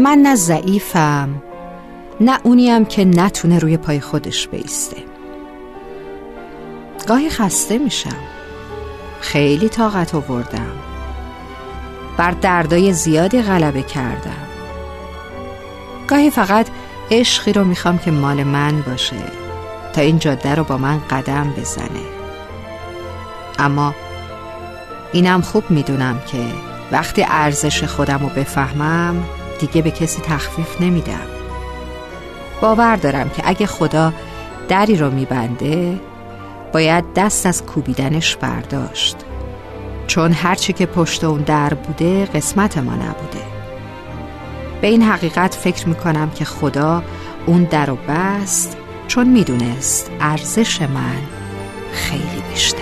من نه ضعیفم نه اونیم که نتونه روی پای خودش بیسته. گاهی خسته میشم. خیلی طاقت آوردم. بر دردای زیادی غلبه کردم. گاهی فقط عشقی رو می‌خوام که مال من باشه تا این جاده رو با من قدم بزنه. اما اینم خوب می‌دونم که وقتی ارزش خودم رو بفهمم دیگه به کسی تخفیف نمیدم. باور دارم که اگه خدا دری رو میبنده باید دست از کوبیدنش برداشت. چون هرچی که پشت اون در بوده قسمت ما نبوده. به این حقیقت فکر می‌کنم که خدا اون در و بست چون می‌دونست ارزش من خیلی بیشتر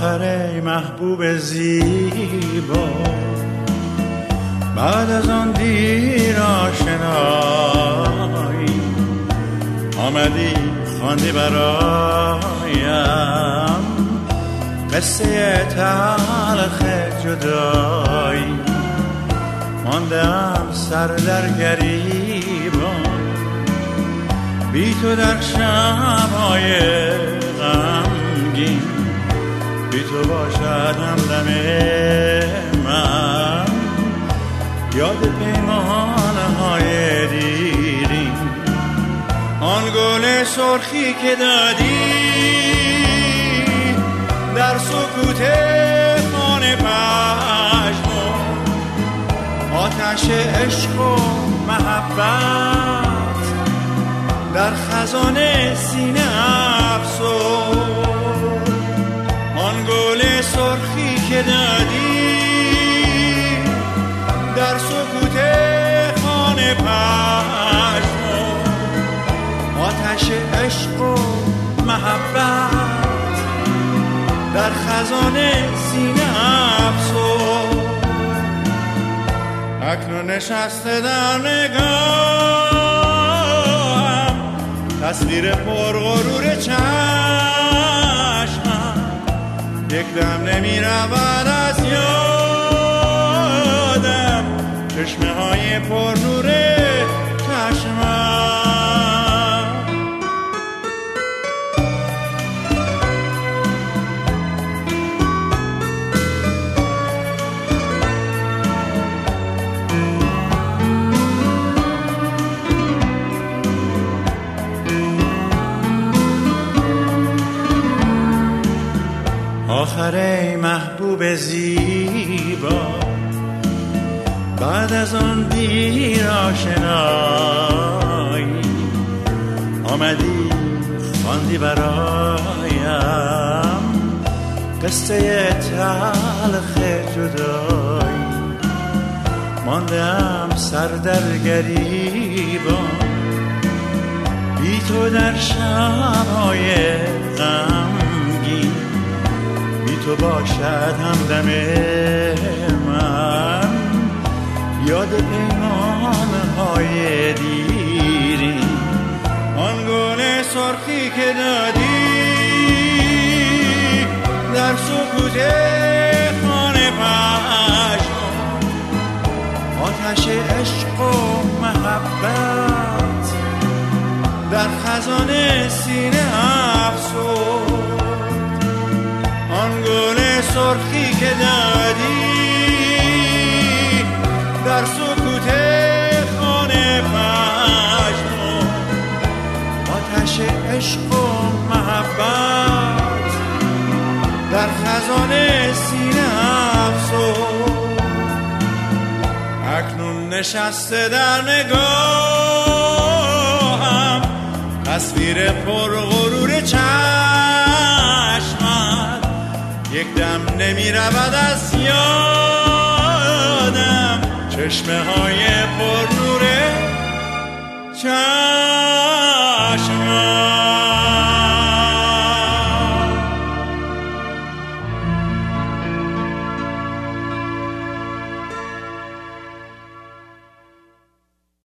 آخر محبوب زیبا. بعد از آن دیر آشنایی آمدی خواندی برایم. قصه تلخ جدایی ماندم سر در گریبان. بی تو در شبهای باشد همدم من. یاد پیمان های دیرین. آن گل سرخی که دادی. در سکوت خانه پشمان آتش عشق و محبت. در خزان سینه افسون گل سرخی که دادی در سکوت خانه پشم آتش عشق و محبت. در خزان سینه افسون. اکنون نشسته در نگاه تصویر پرغرور چند دم نمی رود از یادم. چشمه های پر نور آخر محبوب زیبا. بعد از آن دیر آشنایی آمدی خواندی برایم. قصه تلخ جدایی ماندم سر در گریبان. بی تو در شبهای غم تو باشد همدم من. یاد پیمان های دیری آن گل سرخی که دادی. در سکوت خانه پشم آتش عشق و محبت. در خزان سینه افسون آن گل سرخی که دادی در سکوت خانه پشم آتش عشق و محبت در خزانه سینه افسون نشسته در نگاهم تصویر پر غرور چشمت یک دم نمی رود از یادم. چشمه های پر نور چشم